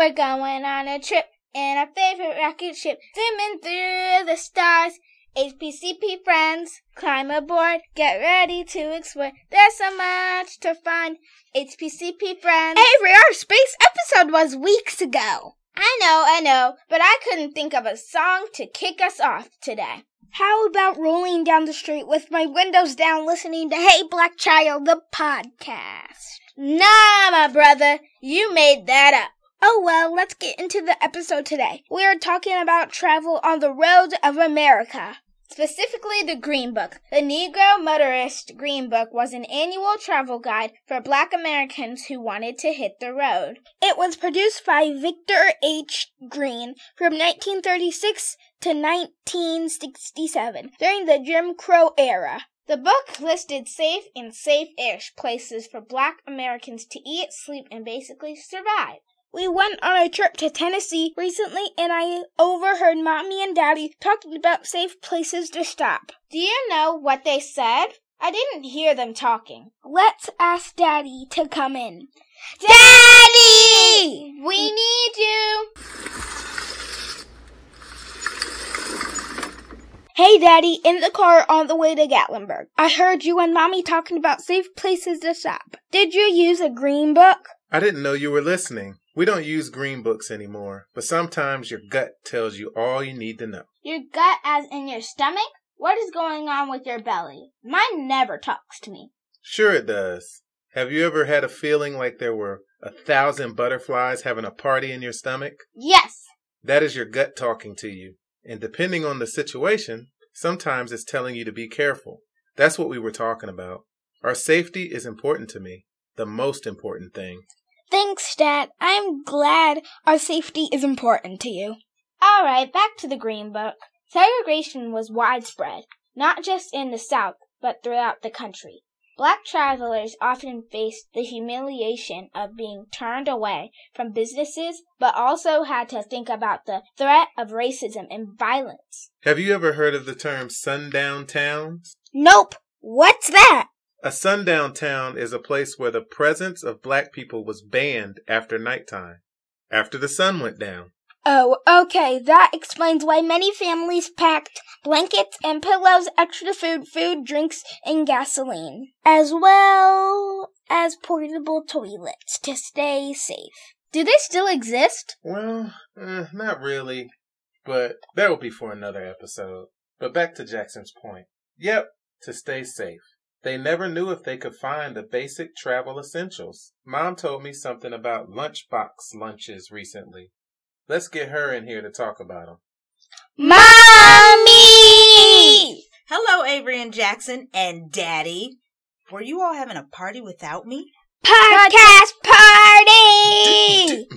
We're going on a trip in our favorite rocket ship, zooming through the stars. HBCP friends, climb aboard, get ready to explore. There's so much to find. HBCP friends. Avery, our space episode was weeks ago. I know, I know, but I couldn't think of a song to kick us off today. How about rolling down the street with my windows down listening to Hey Black Child, the podcast? Nah, my brother, you made that up. Oh well, let's get into the episode today. We are talking about travel on the roads of America. Specifically, the Green Book. The Negro Motorist Green Book was an annual travel guide for black Americans who wanted to hit the road. It was produced by Victor H. Green from 1936 to 1967 during the Jim Crow era. The book listed safe and safe-ish places for black Americans to eat, sleep, and basically survive. We went on a trip to Tennessee recently and I overheard mommy and daddy talking about safe places to stop. Do you know what they said? I didn't hear them talking. Let's ask daddy to come in. Daddy! We need you! Hey daddy, in the car on the way to Gatlinburg. I heard you and mommy talking about safe places to shop. Did you use a green book? I didn't know you were listening. We don't use green books anymore, but sometimes your gut tells you all you need to know. Your gut, as in your stomach? What is going on with your belly? Mine never talks to me. Sure, it does. Have you ever had a feeling like there were a thousand butterflies having a party in your stomach? Yes. That is your gut talking to you. And depending on the situation, sometimes it's telling you to be careful. That's what we were talking about. Our safety is important to me, the most important thing. Thanks, Dad. I'm glad our safety is important to you. All right, back to the Green Book. Segregation was widespread, not just in the South, but throughout the country. Black travelers often faced the humiliation of being turned away from businesses, but also had to think about the threat of racism and violence. Have you ever heard of the term sundown towns? Nope. What's that? A sundown town is a place where the presence of black people was banned after nighttime, after the sun went down. Oh, okay. That explains why many families packed blankets and pillows, extra food, food, drinks, and gasoline, as well as portable toilets to stay safe. Do they still exist? Well, eh, not really, but that will be for another episode. But back to Jackson's point. Yep, to stay safe. They never knew if they could find the basic travel essentials. Mom told me something about lunchbox lunches recently. Let's get her in here to talk about them. Mommy! Hello, Avery and Jackson and Daddy. Were you all having a party without me? Podcast party!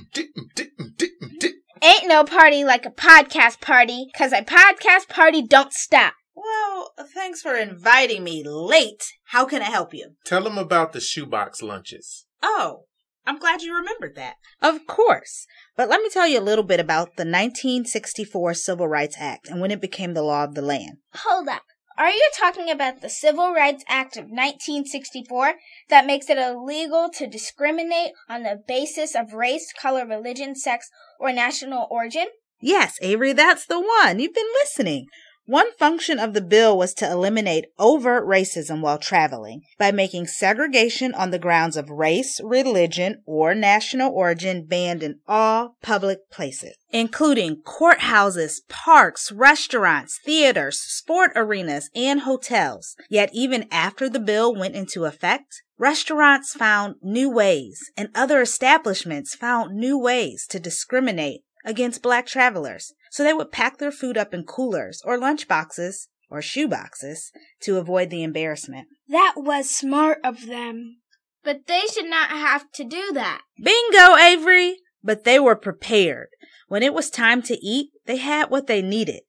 Ain't no party like a podcast party, cause a podcast party don't stop. Well, thanks for inviting me late. How can I help you? Tell them about the shoebox lunches. Oh, I'm glad you remembered that. Of course. But let me tell you a little bit about the 1964 Civil Rights Act and when it became the law of the land. Hold up. Are you talking about the Civil Rights Act of 1964 that makes it illegal to discriminate on the basis of race, color, religion, sex, or national origin? Yes, Avery, that's the one. You've been listening. One function of the bill was to eliminate overt racism while traveling by making segregation on the grounds of race, religion, or national origin banned in all public places, including courthouses, parks, restaurants, theaters, sport arenas, and hotels. Yet even after the bill went into effect, restaurants found new ways and other establishments found new ways to discriminate against black travelers. So they would pack their food up in coolers or lunch boxes or shoe boxes to avoid the embarrassment. That was smart of them. But they should not have to do that. Bingo, Avery! But they were prepared. When it was time to eat, they had what they needed.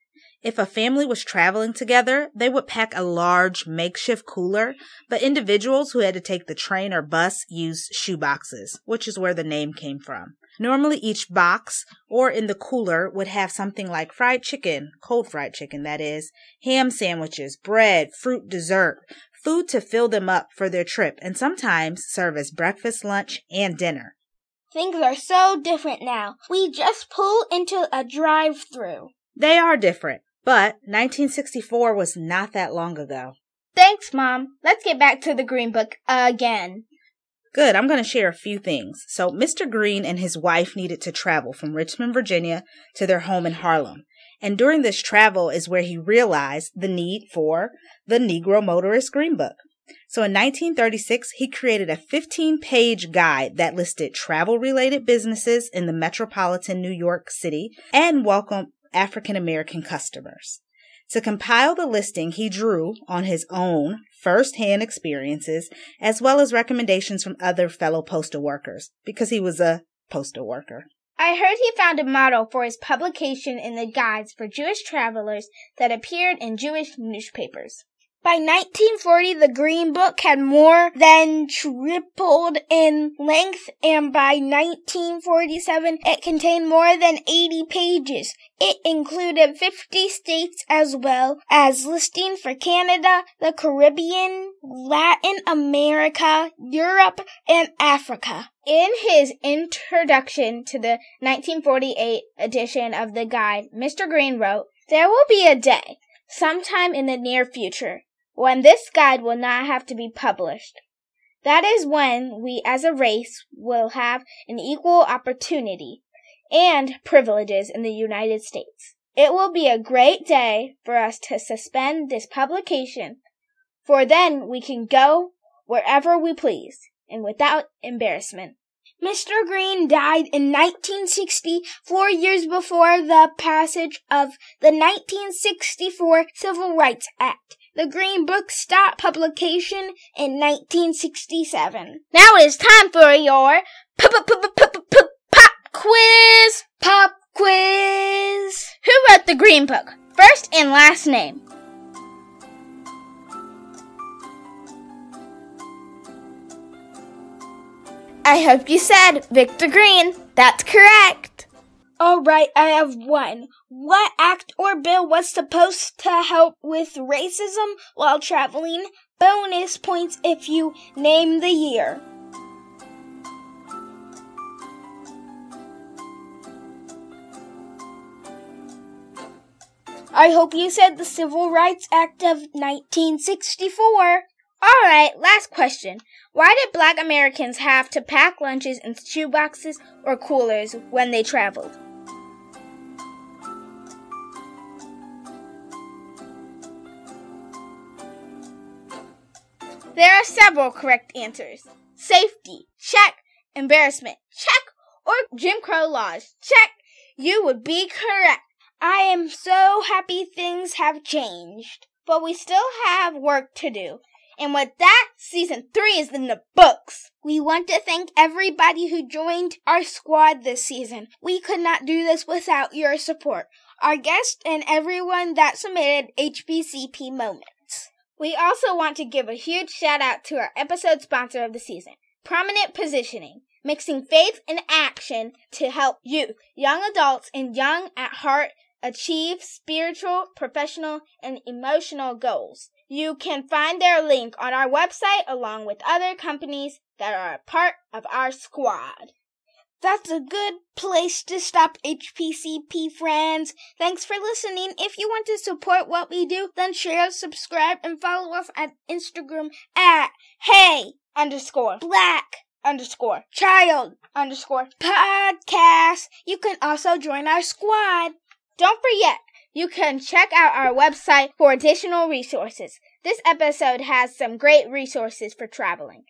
If a family was traveling together, they would pack a large makeshift cooler, but individuals who had to take the train or bus used shoe boxes, which is where the name came from. Normally each box or in the cooler would have something like fried chicken, cold fried chicken that is, ham sandwiches, bread, fruit, dessert, food to fill them up for their trip and sometimes serve as breakfast, lunch, and dinner. Things are so different now. We just pull into a drive through. They are different, but 1964 was not that long ago. Thanks, Mom. Let's get back to the Green Book again. Good, I'm going to share a few things. So, Mr. Green and his wife needed to travel from Richmond, Virginia to their home in Harlem. And during this travel is where he realized the need for the Negro Motorist Green Book. So in 1936, he created a 15 page guide that listed travel related businesses in the metropolitan New York City and welcomed African American customers. To compile the listing, he drew on his own first hand experiences as well as recommendations from other fellow postal workers because he was a postal worker. I heard he found a model for his publication in the guides for Jewish travelers that appeared in Jewish newspapers. By 1940, the Green Book had more than tripled in length, and by 1947, it contained more than 80 pages. It included 50 states as well as listing for Canada, the Caribbean, Latin America, Europe, and Africa. In his introduction to the 1948 edition of the guide, Mr. Green wrote, There will be a day, sometime in the near future, when this guide will not have to be published. That is when we as a race will have an equal opportunity and privileges in the United States. It will be a great day for us to suspend this publication, for then we can go wherever we please and without embarrassment. Mr. Green died in 1960, four years before the passage of the 1964 Civil Rights Act. The Green Book stopped publication in 1967. Now it is time for your pop quiz. Pop quiz. Who wrote the Green Book? First and last name. I hope you said Victor Green. That's correct. All right, I have one. What act or bill was supposed to help with racism while traveling? Bonus points if you name the year. I hope you said the Civil Rights Act of 1964. All right, last question. Why did black Americans have to pack lunches in shoeboxes or coolers when they traveled? There are several correct answers. Safety, check. Embarrassment, check. Or Jim Crow laws, check. You would be correct. I am so happy things have changed. But we still have work to do. And with that, season three is in the books. We want to thank everybody who joined our squad this season. We could not do this without your support. Our guests and everyone that submitted HBCP moments. We also want to give a huge shout out to our episode sponsor of the season, Prominent Positioning, mixing faith and action to help you, young adults and young at heart, achieve spiritual, professional, and emotional goals. You can find their link on our website along with other companies that are a part of our squad. That's a good place to stop, HBCP friends. Thanks for listening. If you want to support what we do, then share, subscribe, and follow us at Instagram at hey underscore black underscore child underscore podcast. You can also join our squad. Don't forget, you can check out our website for additional resources. This episode has some great resources for traveling.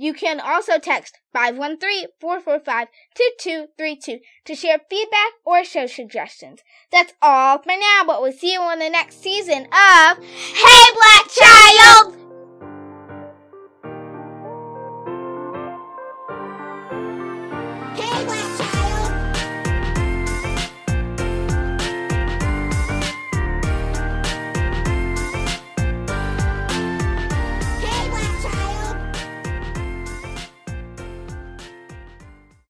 You can also text 513-445-2232 to share feedback or show suggestions. That's all for now, but we'll see you on the next season of Hey Black Child!